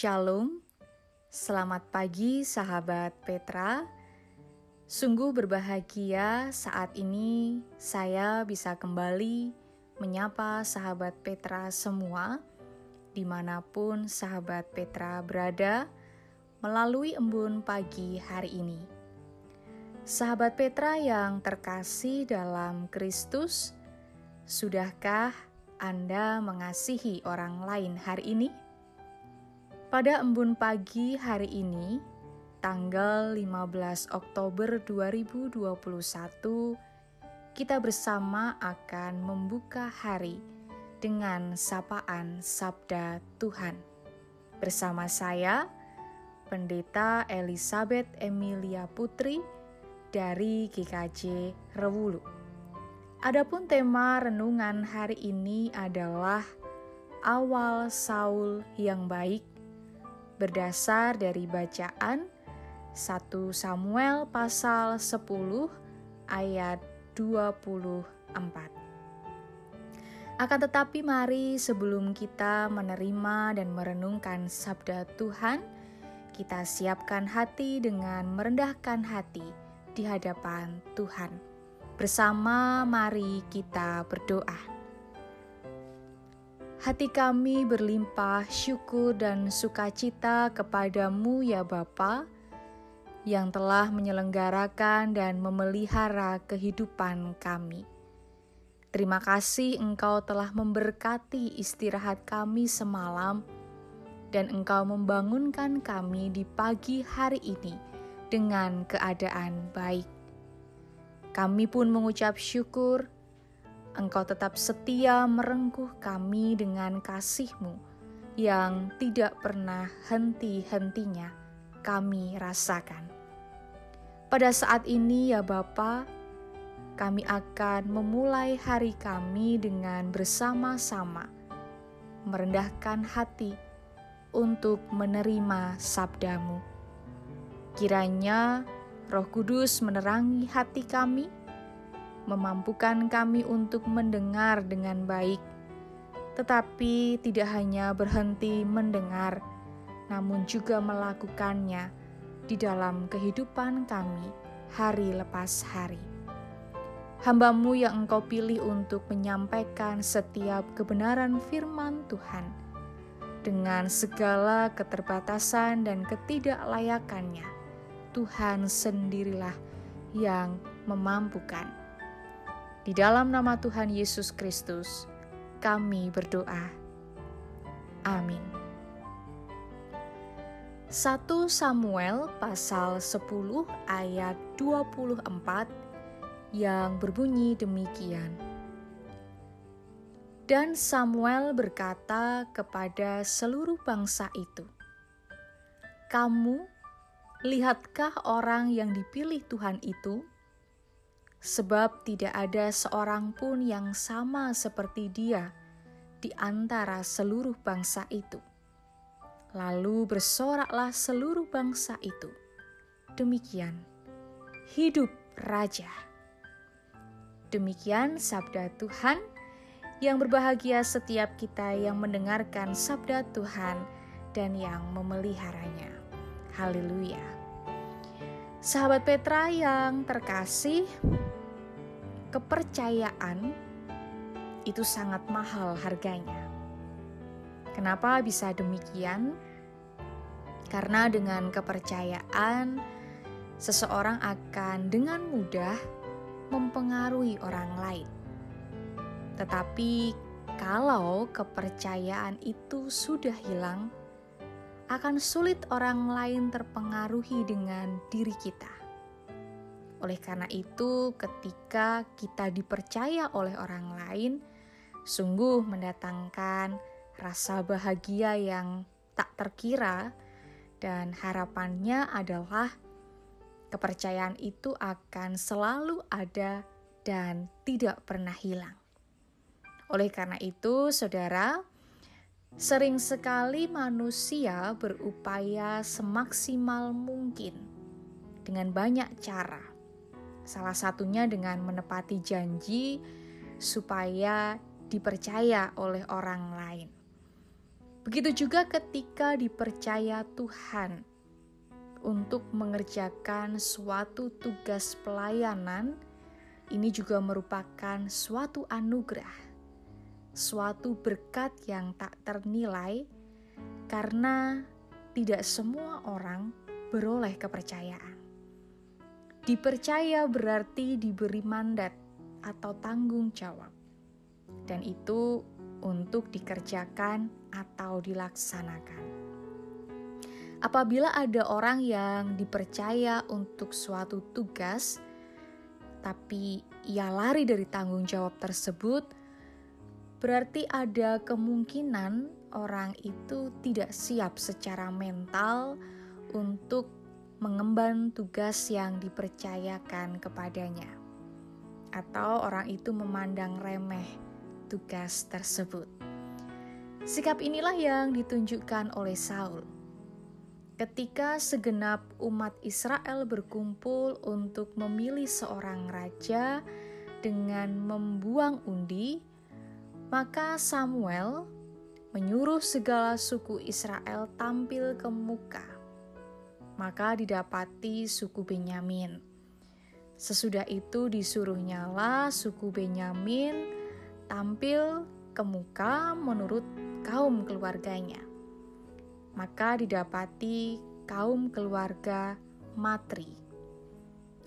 Shalom, selamat pagi sahabat Petra. Sungguh berbahagia saat ini saya bisa kembali menyapa sahabat Petra semua, di mana pun sahabat Petra berada, melalui embun pagi hari ini. Sahabat Petra yang terkasih dalam Kristus, sudahkah Anda mengasihi orang lain hari ini? Pada embun pagi hari ini, tanggal 15 Oktober 2021, kita bersama akan membuka hari dengan sapaan Sabda Tuhan. Bersama saya, Pendeta Elizabeth Emilia Putri dari GKJ Rewulu. Adapun tema renungan hari ini adalah awal Saul yang baik berdasar dari bacaan 1 Samuel pasal 10 ayat 24. Akan tetapi mari sebelum kita menerima dan merenungkan sabda Tuhan, kita siapkan hati dengan merendahkan hati di hadapan Tuhan. Bersama mari kita berdoa. Hati kami berlimpah syukur dan sukacita kepadamu ya Bapa, yang telah menyelenggarakan dan memelihara kehidupan kami. Terima kasih Engkau telah memberkati istirahat kami semalam, dan Engkau membangunkan kami di pagi hari ini dengan keadaan baik. Kami pun mengucap syukur Engkau tetap setia merengkuh kami dengan kasih-Mu yang tidak pernah henti-hentinya kami rasakan. Pada saat ini ya Bapa, kami akan memulai hari kami dengan bersama-sama merendahkan hati untuk menerima sabdamu. Kiranya Roh Kudus menerangi hati kami, memampukan kami untuk mendengar dengan baik, tetapi tidak hanya berhenti mendengar, namun juga melakukannya di dalam kehidupan kami hari lepas hari. Hambamu yang engkau pilih untuk menyampaikan setiap kebenaran firman Tuhan, dengan segala keterbatasan dan ketidaklayakannya, Tuhan sendirilah yang memampukan. Di dalam nama Tuhan Yesus Kristus, kami berdoa. Amin. 1 Samuel pasal 10 ayat 24 yang berbunyi demikian. Dan Samuel berkata kepada seluruh bangsa itu, "Kamu lihatkah orang yang dipilih Tuhan itu?" Sebab tidak ada seorang pun yang sama seperti dia di antara seluruh bangsa itu. Lalu bersoraklah seluruh bangsa itu. Demikian, hidup raja. Demikian sabda Tuhan yang berbahagia setiap kita yang mendengarkan sabda Tuhan dan yang memeliharanya. Haleluya. Sahabat Petra yang terkasih, kepercayaan itu sangat mahal harganya. Kenapa bisa demikian? Karena dengan kepercayaan, seseorang akan dengan mudah mempengaruhi orang lain. Tetapi kalau kepercayaan itu sudah hilang, akan sulit orang lain terpengaruhi dengan diri kita. Oleh karena itu, ketika kita dipercaya oleh orang lain, sungguh mendatangkan rasa bahagia yang tak terkira, dan harapannya adalah kepercayaan itu akan selalu ada dan tidak pernah hilang. Oleh karena itu, saudara, sering sekali manusia berupaya semaksimal mungkin dengan banyak cara Salah satunya dengan menepati janji supaya dipercaya oleh orang lain. Begitu juga ketika dipercaya Tuhan untuk mengerjakan suatu tugas pelayanan, ini juga merupakan suatu anugerah, suatu berkat yang tak ternilai, karena tidak semua orang beroleh kepercayaan. Dipercaya berarti diberi mandat atau tanggung jawab, dan itu untuk dikerjakan atau dilaksanakan. Apabila ada orang yang dipercaya untuk suatu tugas, tapi ia lari dari tanggung jawab tersebut, berarti ada kemungkinan orang itu tidak siap secara mental untuk mengemban tugas yang dipercayakan kepadanya, atau orang itu memandang remeh tugas tersebut. Sikap inilah yang ditunjukkan oleh Saul. Ketika segenap umat Israel berkumpul untuk memilih seorang raja dengan membuang undi, maka Samuel menyuruh segala suku Israel tampil ke muka. Maka didapati suku Benyamin. Sesudah itu disuruhnyalah suku Benyamin tampil ke muka menurut kaum keluarganya. Maka didapati kaum keluarga Matri.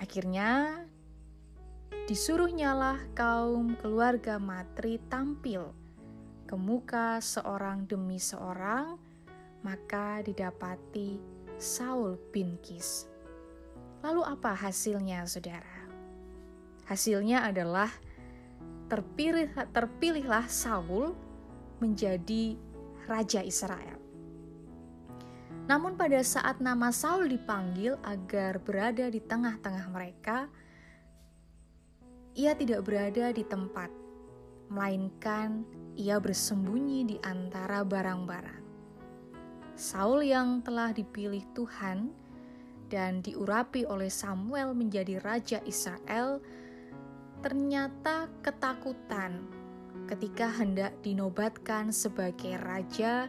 Akhirnya disuruhnyalah kaum keluarga Matri tampil ke muka seorang demi seorang, maka didapati Saul bin. Lalu apa hasilnya, saudara? Hasilnya adalah terpilih terpilihlah Saul menjadi raja Israel. Namun pada saat nama Saul dipanggil agar berada di tengah-tengah mereka, ia tidak berada di tempat, melainkan ia bersembunyi di antara barang-barang. Saul yang telah dipilih Tuhan dan diurapi oleh Samuel menjadi raja Israel ternyata ketakutan ketika hendak dinobatkan sebagai raja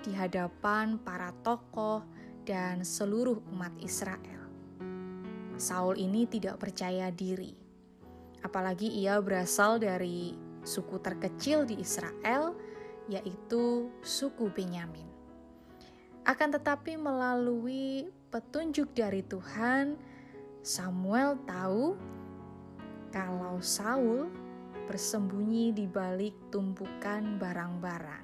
di hadapan para tokoh dan seluruh umat Israel. Saul ini tidak percaya diri, apalagi ia berasal dari suku terkecil di Israel, yaitu suku Benyamin. Akan tetapi, melalui petunjuk dari Tuhan, Samuel tahu kalau Saul bersembunyi di balik tumpukan barang-barang.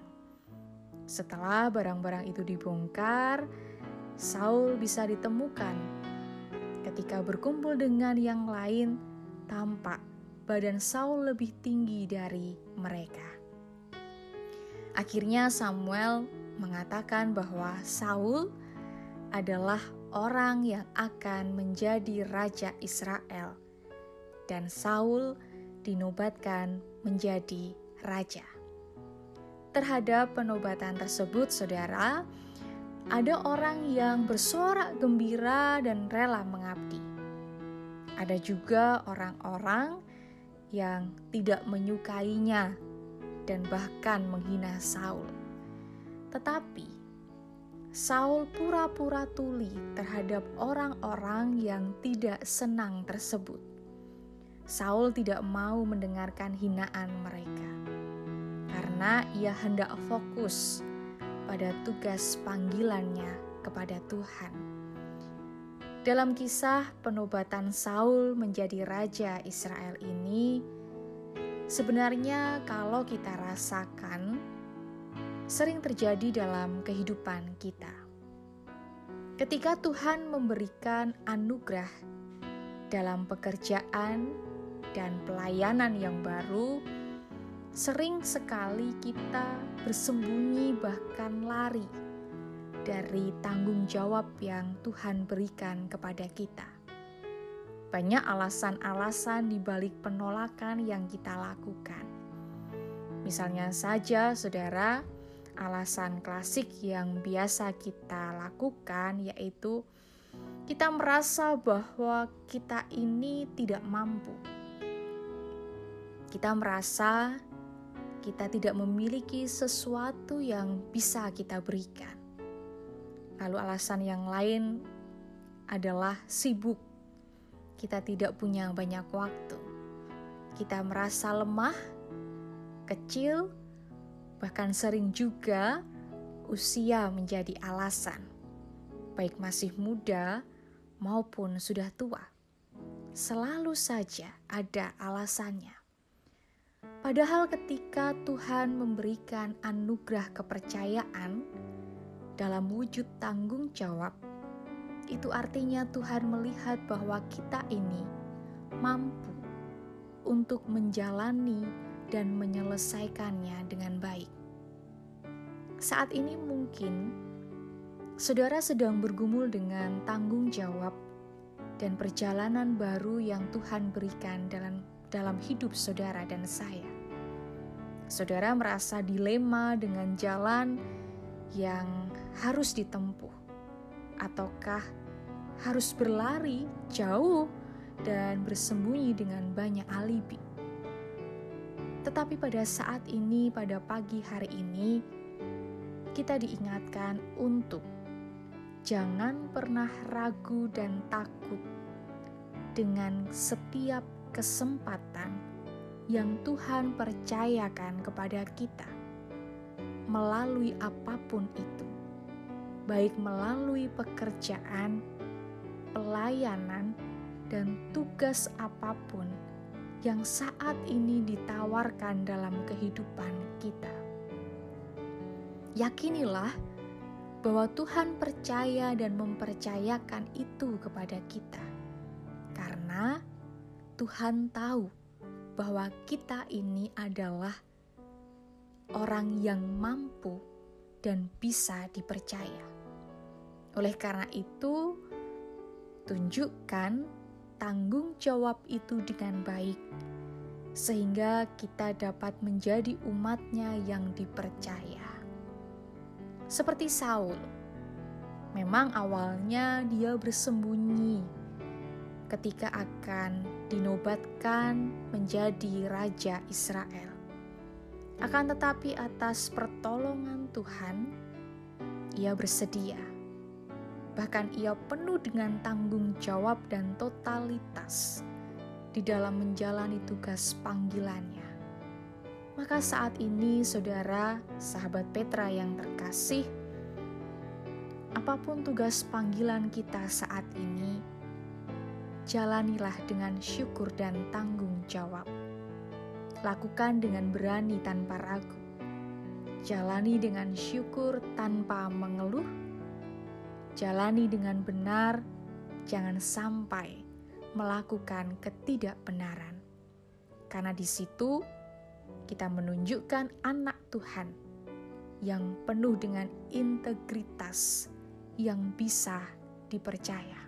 Setelah barang-barang itu dibongkar, Saul bisa ditemukan. Ketika berkumpul dengan yang lain, tampak badan Saul lebih tinggi dari mereka. Akhirnya Samuel mengatakan bahwa Saul adalah orang yang akan menjadi raja Israel dan Saul dinobatkan menjadi raja. Terhadap penobatan tersebut, saudara, ada orang yang bersorak gembira dan rela mengabdi. Ada juga orang-orang yang tidak menyukainya dan bahkan menghina Saul. Tetapi Saul pura-pura tuli terhadap orang-orang yang tidak senang tersebut. Saul tidak mau mendengarkan hinaan mereka karena ia hendak fokus pada tugas panggilannya kepada Tuhan. Dalam kisah penobatan Saul menjadi raja Israel ini, sebenarnya kalau kita rasakan sering terjadi dalam kehidupan kita. Ketika Tuhan memberikan anugerah dalam pekerjaan, dan pelayanan yang baru, sering sekali kita bersembunyi, bahkan lari dari tanggung jawab yang Tuhan berikan kepada kita. Banyak alasan-alasan di balik penolakan yang kita lakukan. Misalnya saja, saudara, alasan klasik yang biasa kita lakukan yaitu kita merasa bahwa kita ini tidak mampu kita merasa kita tidak memiliki sesuatu yang bisa kita berikan. Lalu, alasan yang lain adalah sibuk. Kita tidak punya banyak waktu. Kita merasa lemah, kecil, bahkan sering juga usia menjadi alasan, baik masih muda maupun sudah tua. Selalu saja ada alasannya. Padahal, ketika Tuhan memberikan anugerah kepercayaan dalam wujud tanggung jawab, itu artinya Tuhan melihat bahwa kita ini mampu untuk menjalani dan menyelesaikannya dengan baik. Saat ini, mungkin saudara sedang bergumul dengan tanggung jawab dan perjalanan baru yang Tuhan berikan dalam dalam hidup saudara dan saya. Saudara merasa dilema dengan jalan yang harus ditempuh, ataukah harus berlari jauh dan bersembunyi dengan banyak alibi. Tetapi pada saat ini, pada pagi hari ini, kita diingatkan untuk jangan pernah ragu dan takut dengan setiap kesempatan yang Tuhan percayakan kepada kita melalui apa pun itu, baik melalui pekerjaan, pelayanan, dan tugas apa pun yang saat ini ditawarkan dalam kehidupan kita. Yakinilah bahwa Tuhan percaya dan mempercayakan itu kepada kita, karena Tuhan tahu bahwa kita ini adalah orang yang mampu dan bisa dipercaya. Oleh karena itu, tunjukkan tanggung jawab itu dengan baik, sehingga kita dapat menjadi umatnya yang dipercaya. Seperti Saul, memang awalnya dia bersembunyi ketika akan dinobatkan menjadi raja Israel. Akan tetapi, atas pertolongan Tuhan, ia bersedia. Bahkan, ia penuh dengan tanggung jawab dan totalitas di dalam menjalani tugas panggilannya. Maka, saat ini, saudara, sahabat Petra yang terkasih, apa pun tugas panggilan kita saat ini jalanilah dengan syukur dan tanggung jawab. Lakukan dengan berani tanpa ragu. Jalani dengan syukur tanpa mengeluh. Jalani dengan benar, jangan sampai melakukan ketidakbenaran. Karena di situ kita menunjukkan anak Tuhan yang penuh dengan integritas yang bisa dipercaya.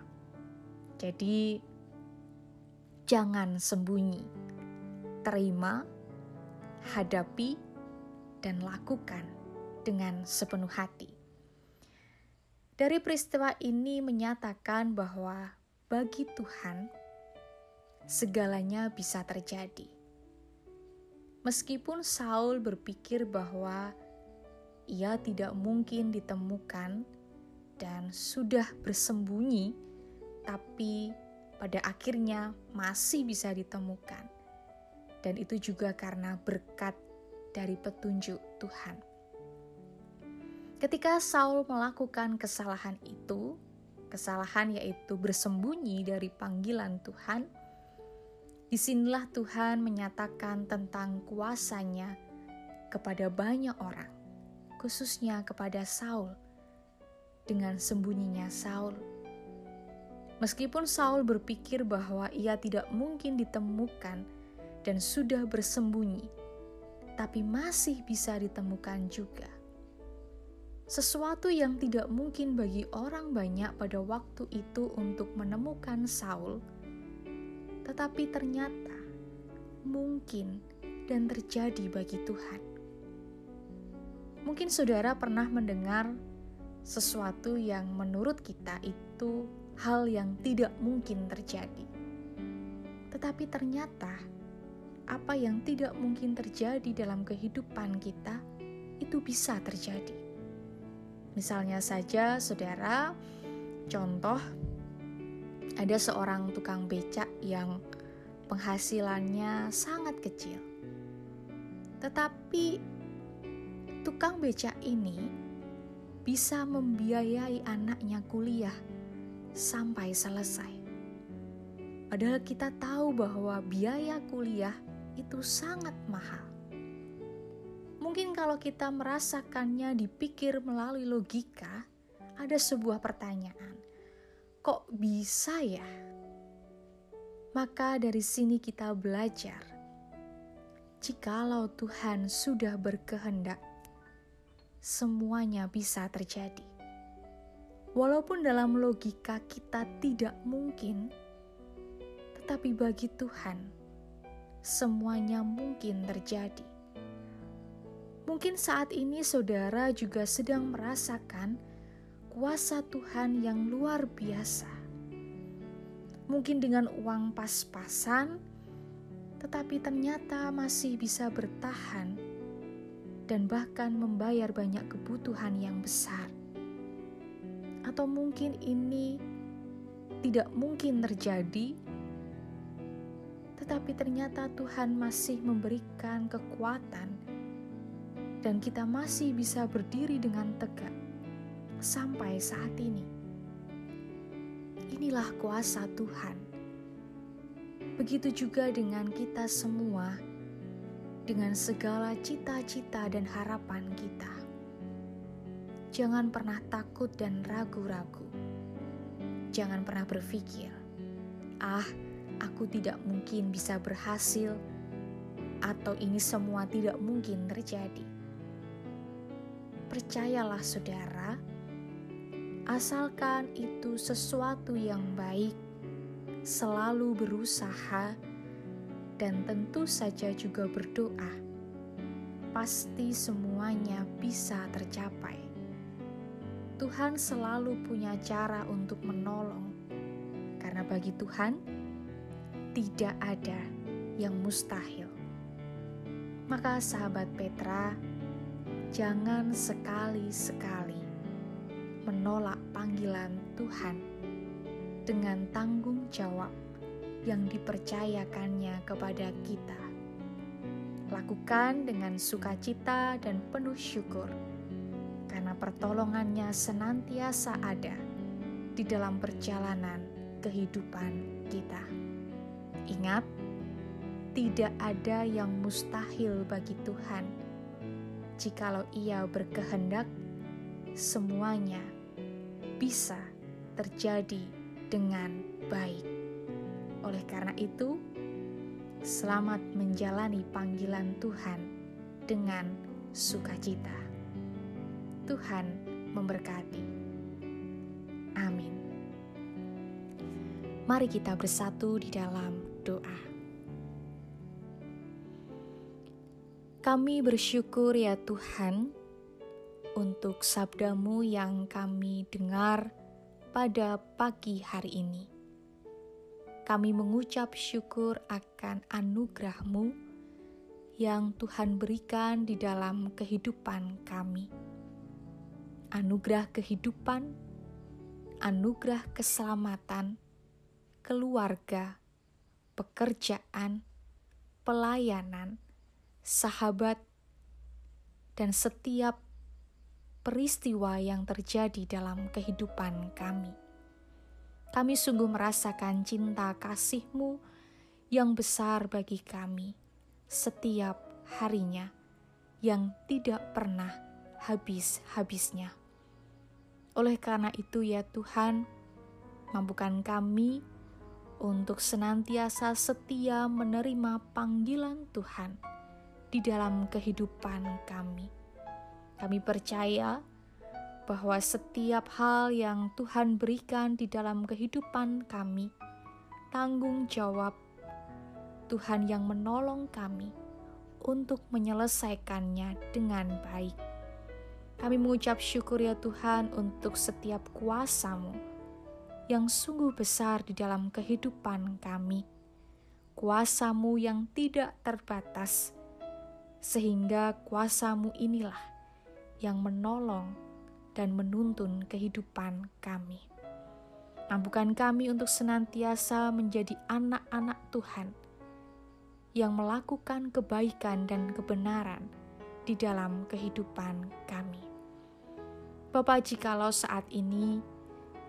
Jadi, Jangan sembunyi, terima, hadapi, dan lakukan dengan sepenuh hati. Dari peristiwa ini menyatakan bahwa bagi Tuhan segalanya bisa terjadi. Meskipun Saul berpikir bahwa ia tidak mungkin ditemukan dan sudah bersembunyi, tapi pada akhirnya masih bisa ditemukan. Dan itu juga karena berkat dari petunjuk Tuhan. Ketika Saul melakukan kesalahan itu, kesalahan yaitu bersembunyi dari panggilan Tuhan, di sinilah Tuhan menyatakan tentang kuasanya kepada banyak orang, khususnya kepada Saul. Dengan sembunyinya Saul, Meskipun Saul berpikir bahwa ia tidak mungkin ditemukan dan sudah bersembunyi, tapi masih bisa ditemukan juga. Sesuatu yang tidak mungkin bagi orang banyak pada waktu itu untuk menemukan Saul, tetapi ternyata mungkin dan terjadi bagi Tuhan. Mungkin saudara pernah mendengar sesuatu yang menurut kita itu hal yang tidak mungkin terjadi. Tetapi ternyata apa yang tidak mungkin terjadi dalam kehidupan kita itu bisa terjadi. Misalnya saja, saudara, contoh ada seorang tukang becak yang penghasilannya sangat kecil, tetapi tukang becak ini bisa membiayai anaknya kuliah sampai selesai. Padahal kita tahu bahwa biaya kuliah itu sangat mahal. Mungkin kalau kita merasakannya dipikir melalui logika, ada sebuah pertanyaan. Kok bisa ya? Maka dari sini kita belajar. Jikalau Tuhan sudah berkehendak, semuanya bisa terjadi. Walaupun dalam logika kita tidak mungkin, tetapi bagi Tuhan, semuanya mungkin terjadi. Mungkin saat ini saudara juga sedang merasakan kuasa Tuhan yang luar biasa. Mungkin dengan uang pas-pasan, tetapi ternyata masih bisa bertahan dan bahkan membayar banyak kebutuhan yang besar. Atau mungkin ini tidak mungkin terjadi tetapi ternyata Tuhan masih memberikan kekuatan, dan kita masih bisa berdiri dengan tegak sampai saat ini. Inilah kuasa Tuhan. Begitu juga dengan kita semua, dengan segala cita-cita dan harapan kita. Jangan pernah takut dan ragu-ragu. Jangan pernah berpikir, "Ah, aku tidak mungkin bisa berhasil, atau ini semua tidak mungkin terjadi. Percayalah, saudara, asalkan itu sesuatu yang baik, selalu berusaha, dan tentu saja juga berdoa, pasti semuanya bisa tercapai. Tuhan selalu punya cara untuk menolong, karena bagi Tuhan tidak ada yang mustahil. Maka, sahabat Petra, jangan sekali-sekali menolak panggilan Tuhan dengan tanggung jawab yang dipercayakannya kepada kita. Lakukan dengan sukacita dan penuh syukur, karena pertolongannya senantiasa ada di dalam perjalanan kehidupan kita. Ingat, tidak ada yang mustahil bagi Tuhan. Jikalau Ia berkehendak, semuanya bisa terjadi dengan baik. Oleh karena itu, selamat menjalani panggilan Tuhan dengan sukacita. Tuhan memberkati. Amin. Mari kita bersatu di dalam doa. Kami bersyukur ya Tuhan untuk sabdamu yang kami dengar pada pagi hari ini. Kami mengucap syukur akan anugerahmu yang Tuhan berikan di dalam kehidupan kami. Anugerah kehidupan, anugerah keselamatan, keluarga, pekerjaan, pelayanan, sahabat, dan setiap peristiwa yang terjadi dalam kehidupan kami. Kami sungguh merasakan cinta kasih-Mu yang besar bagi kami setiap harinya yang tidak pernah habis-habisnya. Oleh karena itu ya Tuhan, mampukan kami untuk senantiasa setia menerima panggilan Tuhan di dalam kehidupan kami. Kami percaya bahwa setiap hal yang Tuhan berikan di dalam kehidupan kami, tanggung jawab Tuhan yang menolong kami untuk menyelesaikannya dengan baik. Kami mengucap syukur ya Tuhan untuk setiap kuasamu yang sungguh besar di dalam kehidupan kami. kuasamu yang tidak terbatas, sehingga kuasamu inilah yang menolong dan menuntun kehidupan kami. Mampukan kami untuk senantiasa menjadi anak-anak Tuhan yang melakukan kebaikan dan kebenaran di dalam kehidupan kami. Bapak, jikalau saat ini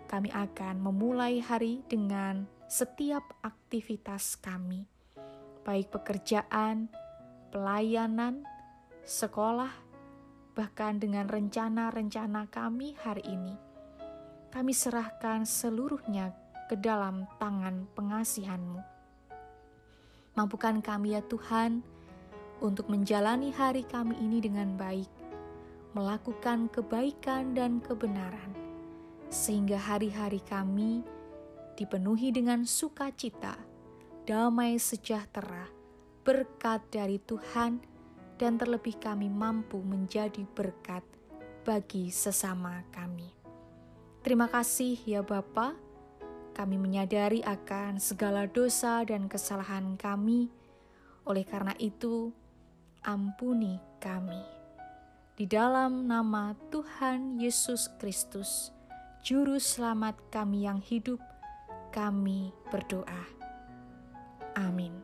kami akan memulai hari dengan setiap aktivitas kami, baik pekerjaan, pelayanan, sekolah, bahkan dengan rencana-rencana kami hari ini. Kami serahkan seluruhnya ke dalam tangan pengasihan-Mu. Mampukan kami ya Tuhan untuk menjalani hari kami ini dengan baik, melakukan kebaikan dan kebenaran, sehingga hari-hari kami dipenuhi dengan sukacita, damai sejahtera, berkat dari Tuhan, dan terlebih kami mampu menjadi berkat bagi sesama kami. Terima kasih ya Bapa. Kami menyadari akan segala dosa dan kesalahan kami. Oleh karena itu, ampuni kami. Di dalam nama Tuhan Yesus Kristus, Juru Selamat kami yang hidup, kami berdoa. Amin.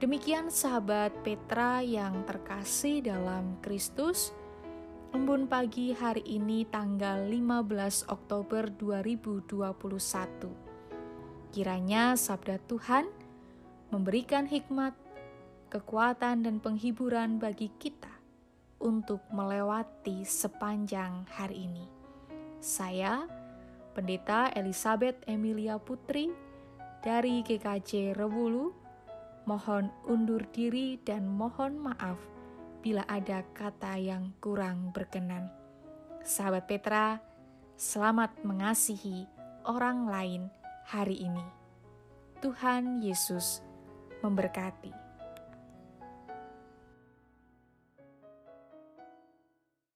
Demikian sahabat Petra yang terkasih dalam Kristus, embun pagi hari ini tanggal 15 Oktober 2021. Kiranya sabda Tuhan memberikan hikmat, kekuatan dan penghiburan bagi kita untuk melewati sepanjang hari ini. Saya, Pendeta Elizabeth Emilia Putri dari GKJ Rewulu, mohon undur diri dan mohon maaf bila ada kata yang kurang berkenan. Sahabat Petra, selamat mengasihi orang lain hari ini. Tuhan Yesus memberkati.